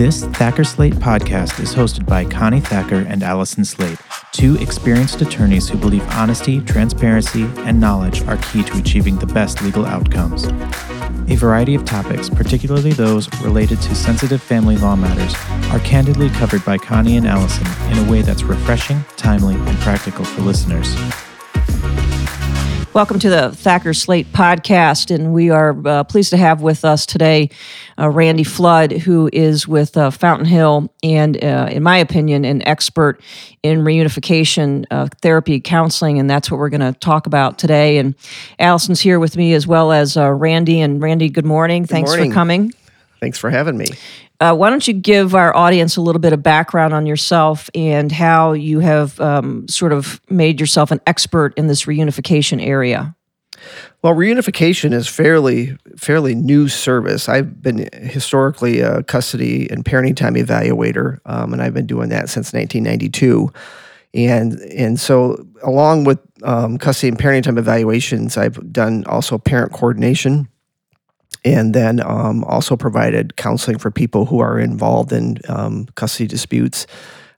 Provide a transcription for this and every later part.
This Thacker Slate podcast is hosted by Connie Thacker and Allison Slate, two experienced attorneys who believe honesty, transparency, and knowledge are key to achieving the best legal outcomes. A variety of topics, particularly those related to sensitive family law matters, are candidly covered by Connie and Allison in a way that's refreshing, timely, and practical for listeners. Welcome to the Thacker Slate podcast, and we are uh, pleased to have with us today uh, Randy Flood, who is with uh, Fountain Hill, and uh, in my opinion, an expert in reunification uh, therapy counseling, and that's what we're going to talk about today. And Allison's here with me as well as uh, Randy. And Randy, good morning. Good Thanks morning. for coming. Thanks for having me. Uh, why don't you give our audience a little bit of background on yourself and how you have um, sort of made yourself an expert in this reunification area? Well, reunification is fairly fairly new service. I've been historically a custody and parenting time evaluator, um, and I've been doing that since 1992. And and so, along with um, custody and parenting time evaluations, I've done also parent coordination, and then um, also provided counseling for people who are involved in um, custody disputes.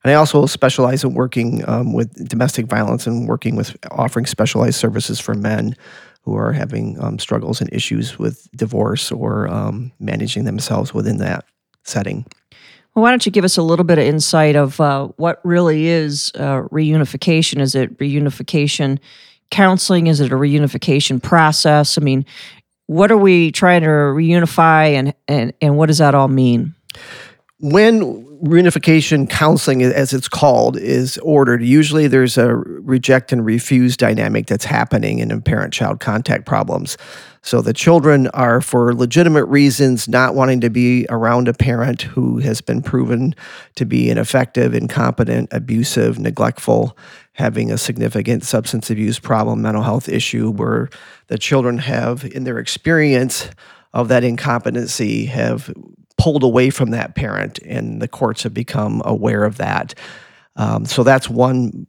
And I also specialize in working um, with domestic violence and working with offering specialized services for men who are having um, struggles and issues with divorce or um, managing themselves within that setting. Well, why don't you give us a little bit of insight of uh, what really is uh, reunification? Is it reunification counseling? Is it a reunification process? I mean, what are we trying to reunify and, and, and what does that all mean? When reunification counseling, as it's called, is ordered, usually there's a reject and refuse dynamic that's happening in parent child contact problems. So the children are, for legitimate reasons, not wanting to be around a parent who has been proven to be ineffective, incompetent, abusive, neglectful, having a significant substance abuse problem, mental health issue, where the children have, in their experience of that incompetency, have pulled away from that parent, and the courts have become aware of that. Um, so that's one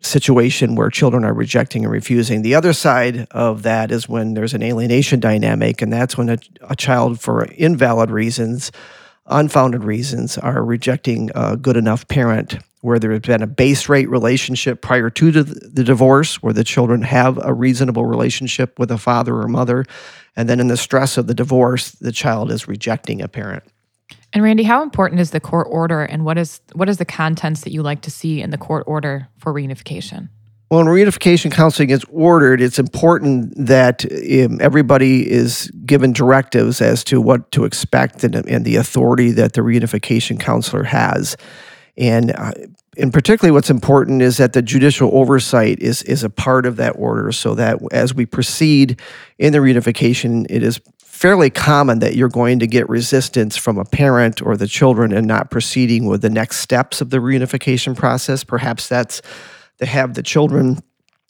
situation where children are rejecting and refusing. The other side of that is when there's an alienation dynamic, and that's when a, a child, for invalid reasons, unfounded reasons, are rejecting a good enough parent where there has been a base rate relationship prior to the, the divorce, where the children have a reasonable relationship with a father or mother. And then in the stress of the divorce, the child is rejecting a parent. And Randy, how important is the court order and what is what is the contents that you like to see in the court order for reunification? Well, when reunification counseling is ordered, it's important that um, everybody is given directives as to what to expect and, and the authority that the reunification counselor has. And uh, and particularly what's important is that the judicial oversight is is a part of that order so that as we proceed in the reunification it is fairly common that you're going to get resistance from a parent or the children and not proceeding with the next steps of the reunification process. Perhaps that's to have the children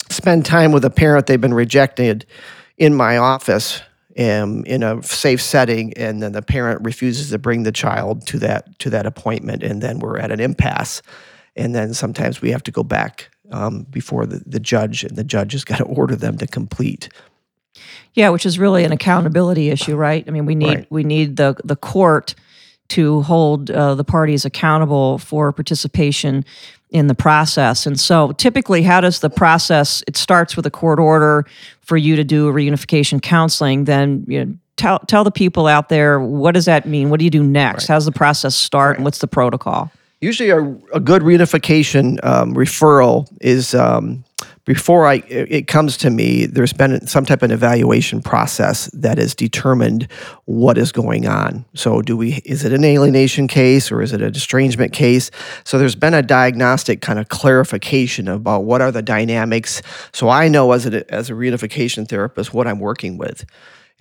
spend time with a parent they've been rejected in my office um, in a safe setting, and then the parent refuses to bring the child to that to that appointment, and then we're at an impasse, and then sometimes we have to go back um, before the, the judge, and the judge has got to order them to complete. Yeah, which is really an accountability issue, right? I mean, we need Right. we need the the court to hold uh, the parties accountable for participation in the process. And so, typically, how does the process? It starts with a court order for you to do a reunification counseling. Then you know, tell tell the people out there what does that mean? What do you do next? How does the process start, and what's the protocol? Usually, a, a good reunification um, referral is um, before I it comes to me. There's been some type of evaluation process that has determined what is going on. So, do we is it an alienation case or is it a estrangement case? So, there's been a diagnostic kind of clarification about what are the dynamics. So, I know as a as a reunification therapist what I'm working with.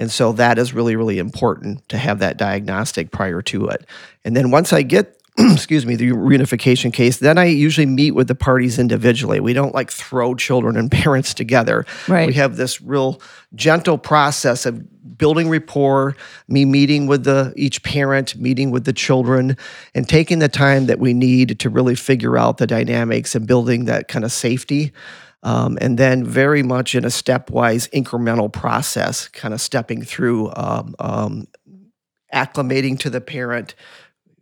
And so that is really, really important to have that diagnostic prior to it. And then once I get excuse me, the reunification case, then I usually meet with the parties individually. We don't like throw children and parents together. Right. We have this real gentle process of building rapport, me meeting with the each parent, meeting with the children, and taking the time that we need to really figure out the dynamics and building that kind of safety. Um, and then very much in a stepwise incremental process, kind of stepping through um, um, acclimating to the parent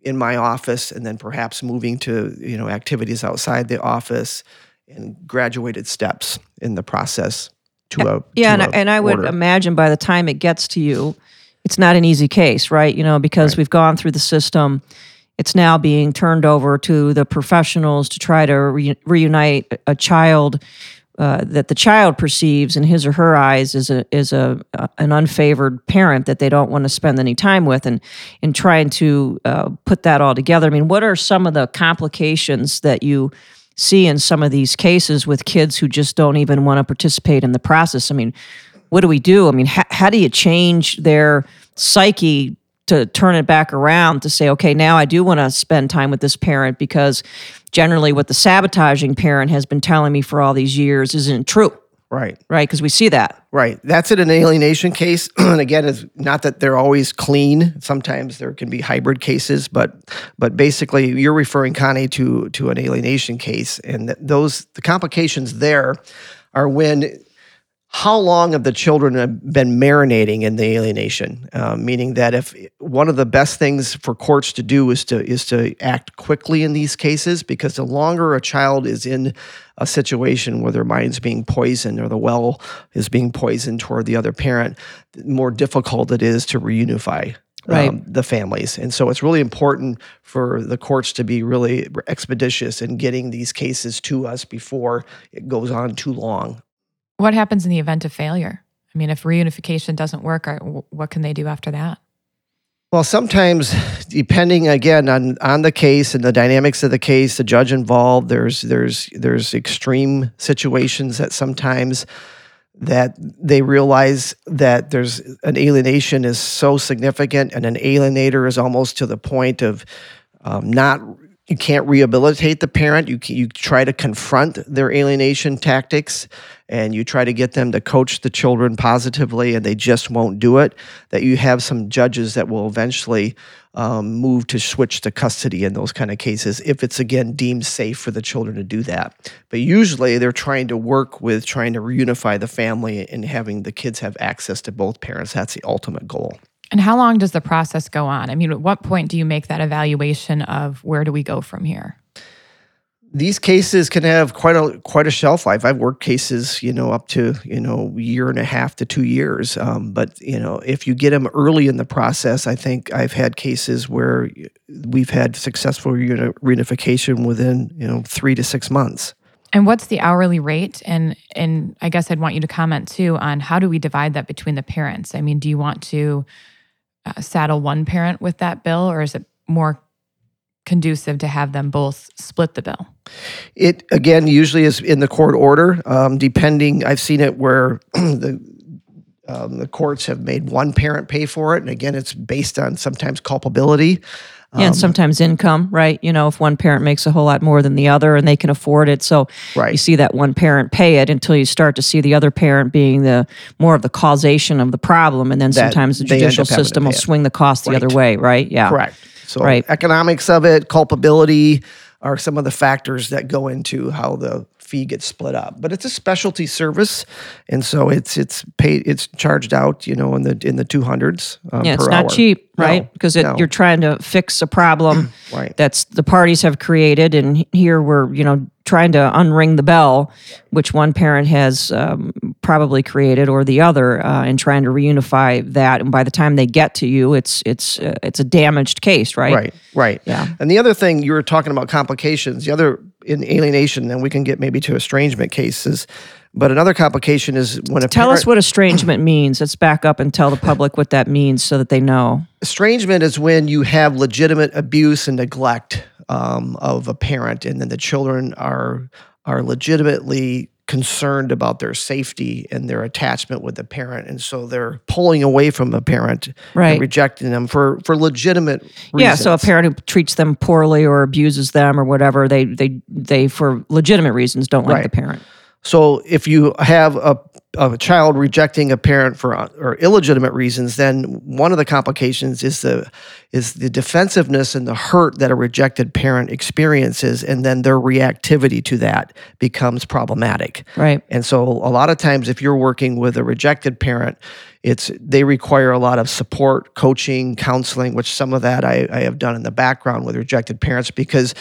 in my office, and then perhaps moving to you know activities outside the office, and graduated steps in the process to a yeah, to and, a and I would order. imagine by the time it gets to you, it's not an easy case, right? You know, because we've gone through the system. It's now being turned over to the professionals to try to re- reunite a child uh, that the child perceives in his or her eyes is a is a uh, an unfavored parent that they don't want to spend any time with, and in trying to uh, put that all together. I mean, what are some of the complications that you see in some of these cases with kids who just don't even want to participate in the process? I mean, what do we do? I mean, how, how do you change their psyche to turn it back around to say, okay, now I do want to spend time with this parent because generally what the sabotaging parent has been telling me for all these years isn't true, right. right? Because we see that. Right. That's in an alienation case. and again, it's not that they're always clean. Sometimes there can be hybrid cases, but but basically you're referring Connie to to an alienation case. And th- those the complications there are when how long have the children been marinating in the alienation? Uh, meaning that if one of the best things for courts to do is to is to act quickly in these cases, because the longer a child is in a situation where their mind's being poisoned or the well is being poisoned toward the other parent, the more difficult it is to reunify. Right. Um, the families. And so it's really important for the courts to be really expeditious in getting these cases to us before it goes on too long. What happens in the event of failure? I mean, if reunification doesn't work, what can they do after that? Well, sometimes, depending again on on the case and the dynamics of the case, the judge involved, there's there's there's extreme situations that sometimes that they realize that there's an alienation is so significant, and an alienator is almost to the point of um, not you can't rehabilitate the parent. You you try to confront their alienation tactics, and you try to get them to coach the children positively, and they just won't do it. That you have some judges that will eventually um, move to switch to custody in those kind of cases if it's again deemed safe for the children to do that. But usually they're trying to work with trying to reunify the family and having the kids have access to both parents. That's the ultimate goal. And how long does the process go on? I mean, at what point do you make that evaluation of where do we go from here? these cases can have quite a quite a shelf life. I've worked cases, you know, up to you know a year and a half to two years. Um, but you know, if you get them early in the process, I think I've had cases where we've had successful reuni- reunification within you know three to six months. And what's the hourly rate? And and I guess I'd want you to comment too on how do we divide that between the parents? I mean, do you want to uh, saddle one parent with that bill, or is it more conducive to have them both split the bill? It again usually is in the court order, um, depending. I've seen it where the um, the courts have made one parent pay for it, and again, it's based on sometimes culpability. Yeah, and um, sometimes income, right? You know, if one parent makes a whole lot more than the other and they can afford it. So Right. you see that one parent pay it until you start to see the other parent being the more of the causation of the problem. And then That sometimes the judicial up having to system will swing the cost the other way, right? Yeah. Correct. So Right. economics of it, culpability are some of the factors that go into how the fee gets split up. But it's a specialty service, and so it's it's paid it's charged out, you know, in the in the two hundreds. Um, Yeah, it's per not hour. cheap, No, right? Because no. you're trying to fix a problem Right. that's the parties have created, and here we're you know trying to unring the bell, which one parent has um, probably created or the other, uh, and trying to reunify that. And by the time they get to you, it's it's uh, it's a damaged case, right? Right, right. Yeah. And the other thing you were talking about complications. The other in alienation, then we can get maybe to estrangement cases. But another complication is when a Tell parent, us what estrangement means. Let's back up and tell the public what that means so that they know. estrangement is when you have legitimate abuse and neglect um, of a parent, and then the children are are legitimately concerned about their safety and their attachment with the parent, and so they're pulling away from the parent, Right. and rejecting them for for legitimate reasons. Yeah, so a parent who treats them poorly or abuses them or whatever, they they they for legitimate reasons don't like Right. the parent. So if you have a, a child rejecting a parent for or illegitimate reasons, then one of the complications is the is the defensiveness and the hurt that a rejected parent experiences, and then their reactivity to that becomes problematic. Right. And so a lot of times, if you're working with a rejected parent, it's they require a lot of support, coaching, counseling, which some of that I, I have done in the background with rejected parents because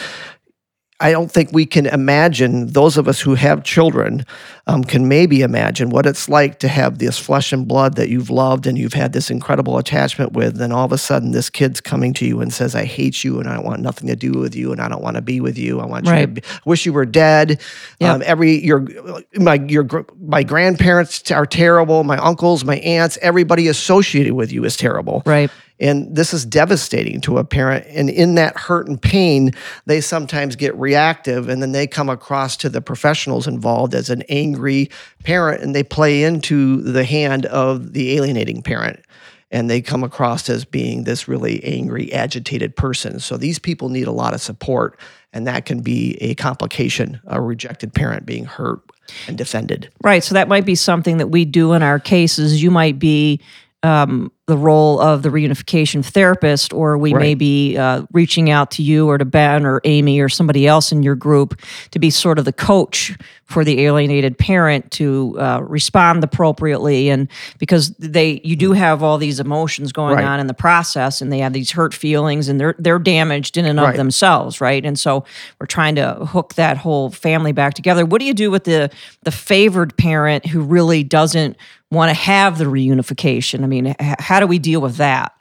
I don't think we can imagine, those of us who have children um, can maybe imagine what it's like to have this flesh and blood that you've loved and you've had this incredible attachment with. And all of a sudden, this kid's coming to you and says, I hate you and I want nothing to do with you and I don't want to be with you. I want Right. you to be, wish you were dead. Yep. Um, every, your, my, your, my grandparents are terrible. My uncles, my aunts, everybody associated with you is terrible. Right. And this is devastating to a parent. And in that hurt and pain, they sometimes get reactive and then they come across to the professionals involved as an angry parent and they play into the hand of the alienating parent. And they come across as being this really angry, agitated person. So these people need a lot of support. And that can be a complication, a rejected parent being hurt and defended. Right. So that might be something that we do in our cases. You might be um, the role of the reunification therapist, or we may be uh, reaching out to you or to Ben or Amy or somebody else in your group to be sort of the coach for the alienated parent to uh, respond appropriately. And because they, you do have all these emotions going Right. on in the process, and they have these hurt feelings, and they're they're damaged in and of Right. themselves, right? And so we're trying to hook that whole family back together. What do you do with the the favored parent who really doesn't want to have the reunification? I mean, how do we deal with that?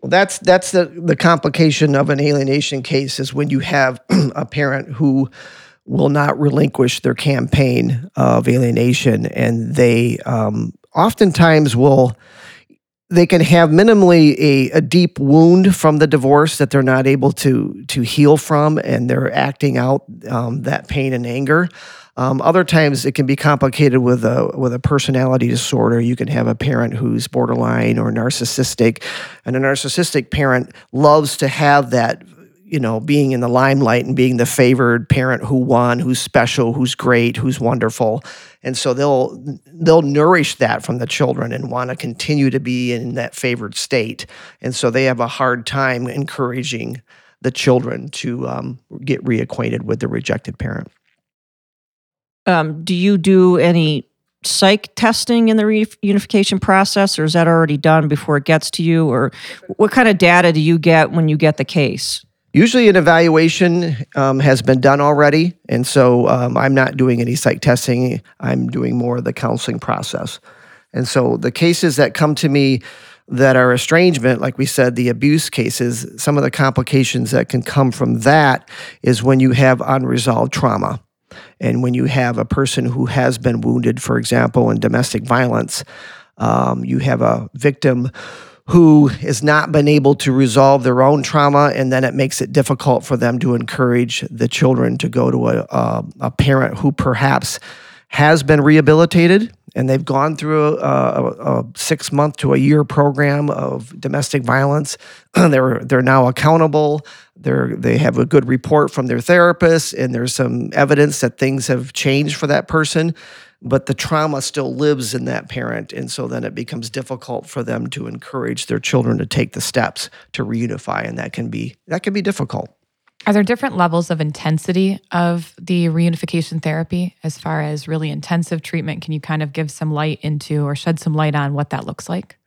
Well, that's that's the the complication of an alienation case is when you have a parent who will not relinquish their campaign of alienation, and they um, oftentimes will. They can have minimally a, a deep wound from the divorce that they're not able to to heal from, and they're acting out um, that pain and anger. Um, other times it can be complicated with a with a personality disorder. You can have a parent who's borderline or narcissistic, and a narcissistic parent loves to have that you know being in the limelight and being the favored parent who won, who's special, who's great, who's wonderful, and so they'll they'll nourish that from the children and want to continue to be in that favored state, and so they have a hard time encouraging the children to um, get reacquainted with the rejected parent. Um, do you do any psych testing in the reunification process, or is that already done before it gets to you? Or what kind of data do you get when you get the case? Usually, an evaluation um, has been done already, and so um, I'm not doing any psych testing. I'm doing more of the counseling process. And so, the cases that come to me that are estrangement, like we said, the abuse cases, some of the complications that can come from that is when you have unresolved trauma. And when you have a person who has been wounded, for example, in domestic violence, um, you have a victim who has not been able to resolve their own trauma, and then it makes it difficult for them to encourage the children to go to a, a, a parent who perhaps has been rehabilitated and they've gone through a, a, a six month to a year program of domestic violence. they're they're now accountable. They're they have a good report from their therapist, and there's some evidence that things have changed for that person. But the trauma still lives in that parent, and so then it becomes difficult for them to encourage their children to take the steps to reunify, and that can be that can be difficult. Are there different levels of intensity of the reunification therapy as far as really intensive treatment? Can you kind of give some light into or shed some light on what that looks like?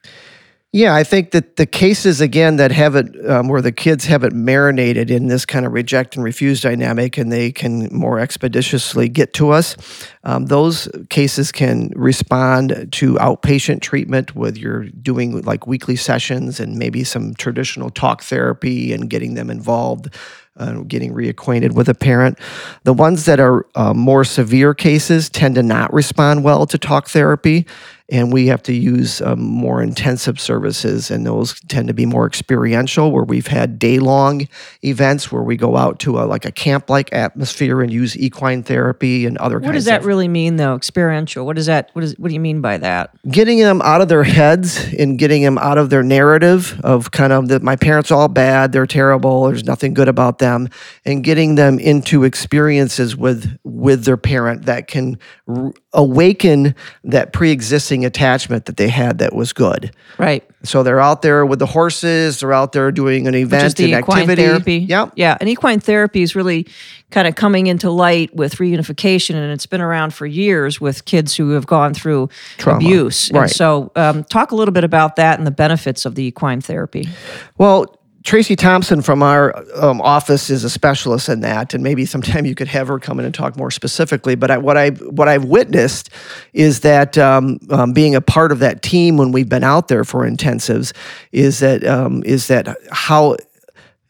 Yeah, I think that the cases again that have it um, where the kids have it marinated in this kind of reject and refuse dynamic, and they can more expeditiously get to us. Um, those cases can respond to outpatient treatment with you're doing like weekly sessions and maybe some traditional talk therapy and getting them involved. Uh, getting reacquainted with a parent. The ones that are uh, more severe cases tend to not respond well to talk therapy, and we have to use um, more intensive services, and those tend to be more experiential, where we've had day long events where we go out to a, like a camp like atmosphere and use equine therapy and other kinds of things. What does that really mean, though? Experiential. What is that? What is? What do you mean by that? getting them out of their heads and getting them out of their narrative of kind of that my parents are all bad, they're terrible, there's nothing good about them, and getting them into experiences with with their parent that can awaken that pre-existing attachment that they had that was good. Right. So they're out there with the horses. They're out there doing an event and equine activity. therapy. Yep. Yeah. And equine therapy is really kind of coming into light with reunification, and it's been around for years with kids who have gone through Trauma. abuse. And Right. so, um, talk a little bit about that and the benefits of the equine therapy. Well, Tracy Thompson from our um, office is a specialist in that, and maybe sometime you could have her come in and talk more specifically. But I, what I what I've witnessed is that um, um, being a part of that team when we've been out there for intensives is that um, is that how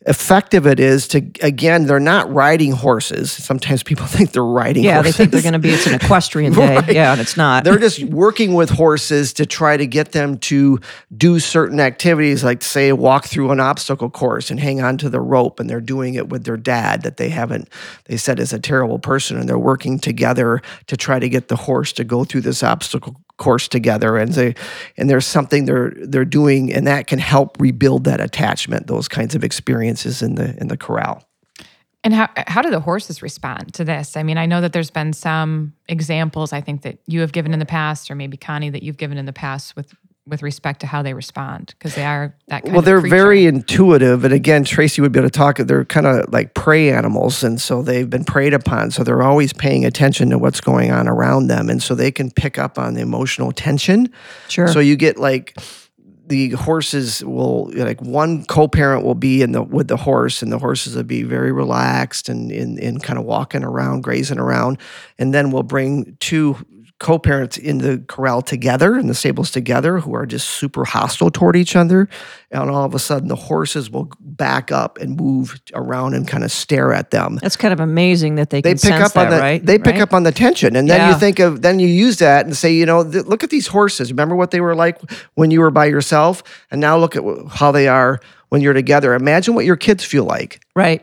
effective it is to again they're not riding horses sometimes people think they're riding Yeah, horses they think they're going to be, it's an equestrian day. Right. Yeah, and it's not. they're just working with horses to try to get them to do certain activities like say walk through an obstacle course and hang on to the rope and they're doing it with their dad that they haven't they said is a terrible person and they're working together to try to get the horse to go through this obstacle course together and they and there's something they're they're doing and that can help rebuild that attachment those kinds of experiences in the in the corral And how how do the horses respond to this? I mean, I know that there's been some examples I think that you have given in the past, or maybe Connie that you've given in the past with with respect to how they respond because they are that kind well they're very intuitive and again tracy would be able to talk they're kind of like prey animals and so they've been preyed upon so they're always paying attention to what's going on around them and so they can pick up on the emotional tension sure. so you get like the horses will like one co-parent will be in the with the horse and the horses will be very relaxed and in and kind of walking around grazing around and then we'll bring two co-parents in the corral together in the stables together who are just super hostile toward each other and all of a sudden the horses will back up and move around and kind of stare at them That's kind of amazing that they they can pick sense up on the right? they pick Right? up on the tension and then Yeah. you think of then you use that and say you know th- look at these horses remember what they were like when you were by yourself and now look at wh- how they are when you're together imagine what your kids feel like Right.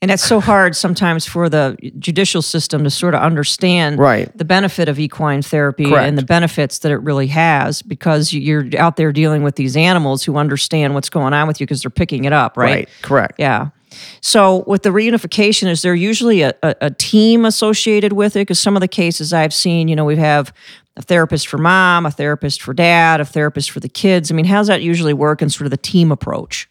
And it's so hard sometimes for the judicial system to sort of understand Right. the benefit of equine therapy Correct. and the benefits that it really has because you- you're out there dealing with these animals who understand what's going on with you because they're picking it up, right? right? correct Yeah. So with the reunification, is there usually a, a, a team associated with it? Because some of the cases I've seen, you know, we have a therapist for mom, a therapist for dad, a therapist for the kids. I mean, how's that usually work in sort of the team approach?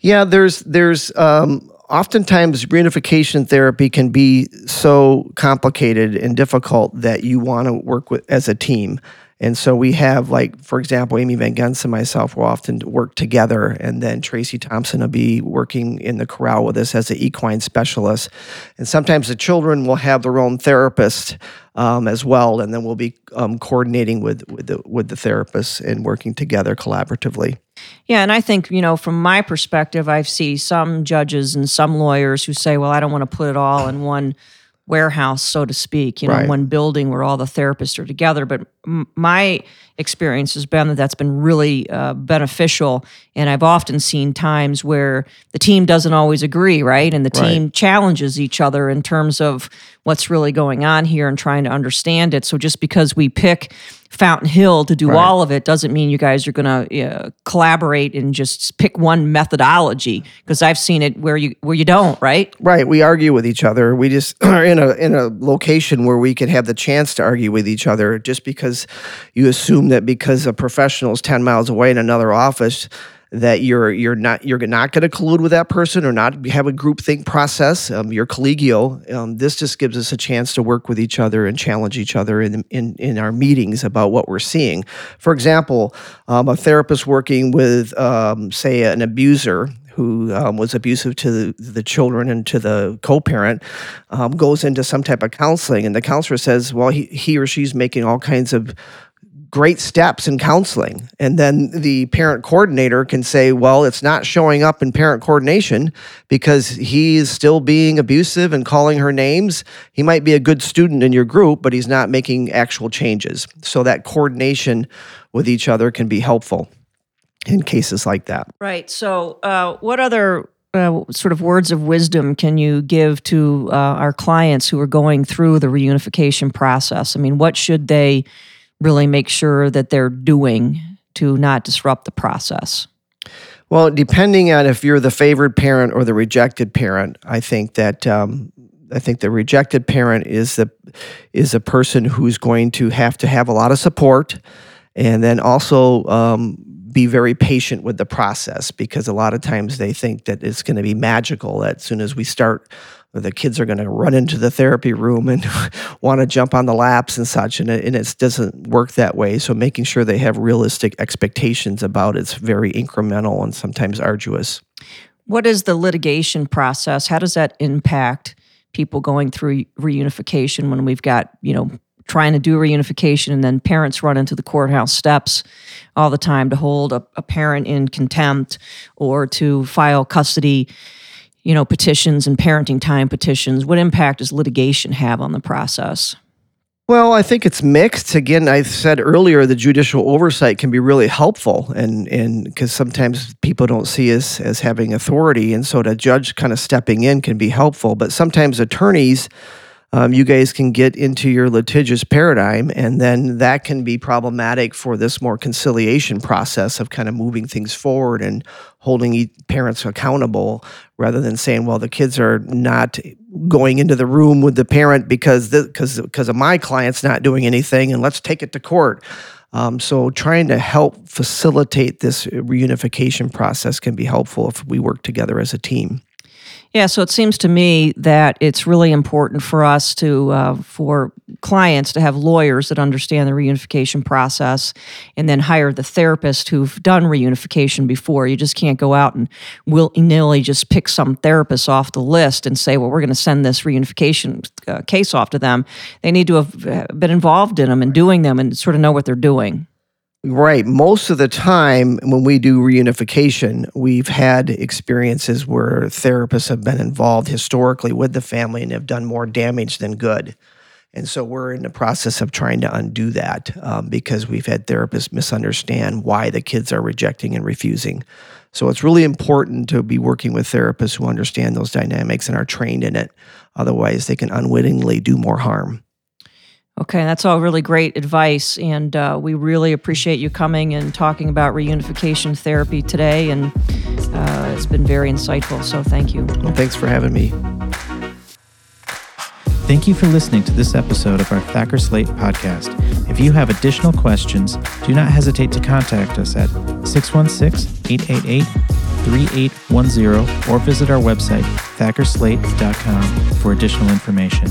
Yeah, there's there's um, oftentimes reunification therapy can be so complicated and difficult that you want to work with as a team. And so we have like, for example, Amy Van Gens and myself will often work together, and then Tracy Thompson will be working in the corral with us as an equine specialist. And sometimes the children will have their own therapist um, as well, and then we'll be um, coordinating with with the with the therapist and working together collaboratively. Yeah, and I think, you know, from my perspective, I see some judges and some lawyers who say, well, I don't want to put it all in one warehouse, so to speak, you know, Right. one building where all the therapists are together. But m- my experience has been that that's been really uh, beneficial. And I've often seen times where the team doesn't always agree, right? And the Right. team challenges each other in terms of what's really going on here and trying to understand it. So just because we pick Fountain Hill to do Right. all of it doesn't mean you guys are going to uh, collaborate and just pick one methodology because I've seen it where you where you don't, right? Right, we argue with each other. We just are in a in a location where we can have the chance to argue with each other. Just because you assume that because a professional is ten miles away in another office, that you're you're not you're not going to collude with that person or not have a group think process. Um, you're collegial. Um, this just gives us a chance to work with each other and challenge each other in in in our meetings about what we're seeing. For example, um, a therapist working with um, say an abuser who um, was abusive to the, children and to the co-parent um, goes into some type of counseling and the counselor says well he, he or she's making all kinds of great steps in counseling and then the parent coordinator can say well it's not showing up in parent coordination because he is still being abusive and calling her names he might be a good student in your group but he's not making actual changes so that coordination with each other can be helpful in cases like that Right. So, uh, what other uh, sort of words of wisdom can you give to uh, our clients who are going through the reunification process? I mean, what should they really make sure that they're doing to not disrupt the process? Well, depending on if you're the favored parent or the rejected parent, I think that um, I think the rejected parent is the is a person who's going to have to have a lot of support, and then also um, be very patient with the process because a lot of times they think that it's going to be magical. That as soon as we start, the kids are going to run into the therapy room and want to jump on the laps and such, and it, and it doesn't work that way. So making sure they have realistic expectations about it's very incremental and sometimes arduous. What is the litigation process? How does that impact people going through reunification when we've got, you know, trying to do reunification and then parents run into the courthouse steps all the time to hold a, a parent in contempt or to file custody you know petitions and parenting time petitions what impact does litigation have on the process well, I think it's mixed. Again, I said earlier the judicial oversight can be really helpful, and and because sometimes people don't see us as having authority, and so the judge kind of stepping in can be helpful. But sometimes attorneys um, you guys can get into your litigious paradigm, and then that can be problematic for this more conciliation process of kind of moving things forward and holding parents accountable rather than saying, well, the kids are not going into the room with the parent because because because of my client's not doing anything, and let's take it to court. Um, so trying to help facilitate this reunification process can be helpful if we work together as a team. Yeah, so it seems to me that it's really important for us to, uh, for clients to have lawyers that understand the reunification process and then hire the therapist who've done reunification before. You just can't go out and will nilly just pick some therapist off the list and say, well, we're going to send this reunification uh, case off to them. They need to have uh, been involved in them and doing them and sort of know what they're doing. Right. Most of the time, when we do reunification, we've had experiences where therapists have been involved historically with the family and have done more damage than good. And so we're in the process of trying to undo that um, because we've had therapists misunderstand why the kids are rejecting and refusing. So it's really important to be working with therapists who understand those dynamics and are trained in it. Otherwise, they can unwittingly do more harm. Okay, that's all really great advice. And uh, we really appreciate you coming and talking about reunification therapy today. And uh, it's been very insightful. So thank you. Well, thanks for having me. Thank you for listening to this episode of our Thacker Slate podcast. If you have additional questions, do not hesitate to contact us at 616 888 3810 or visit our website, thackerslate.com, for additional information.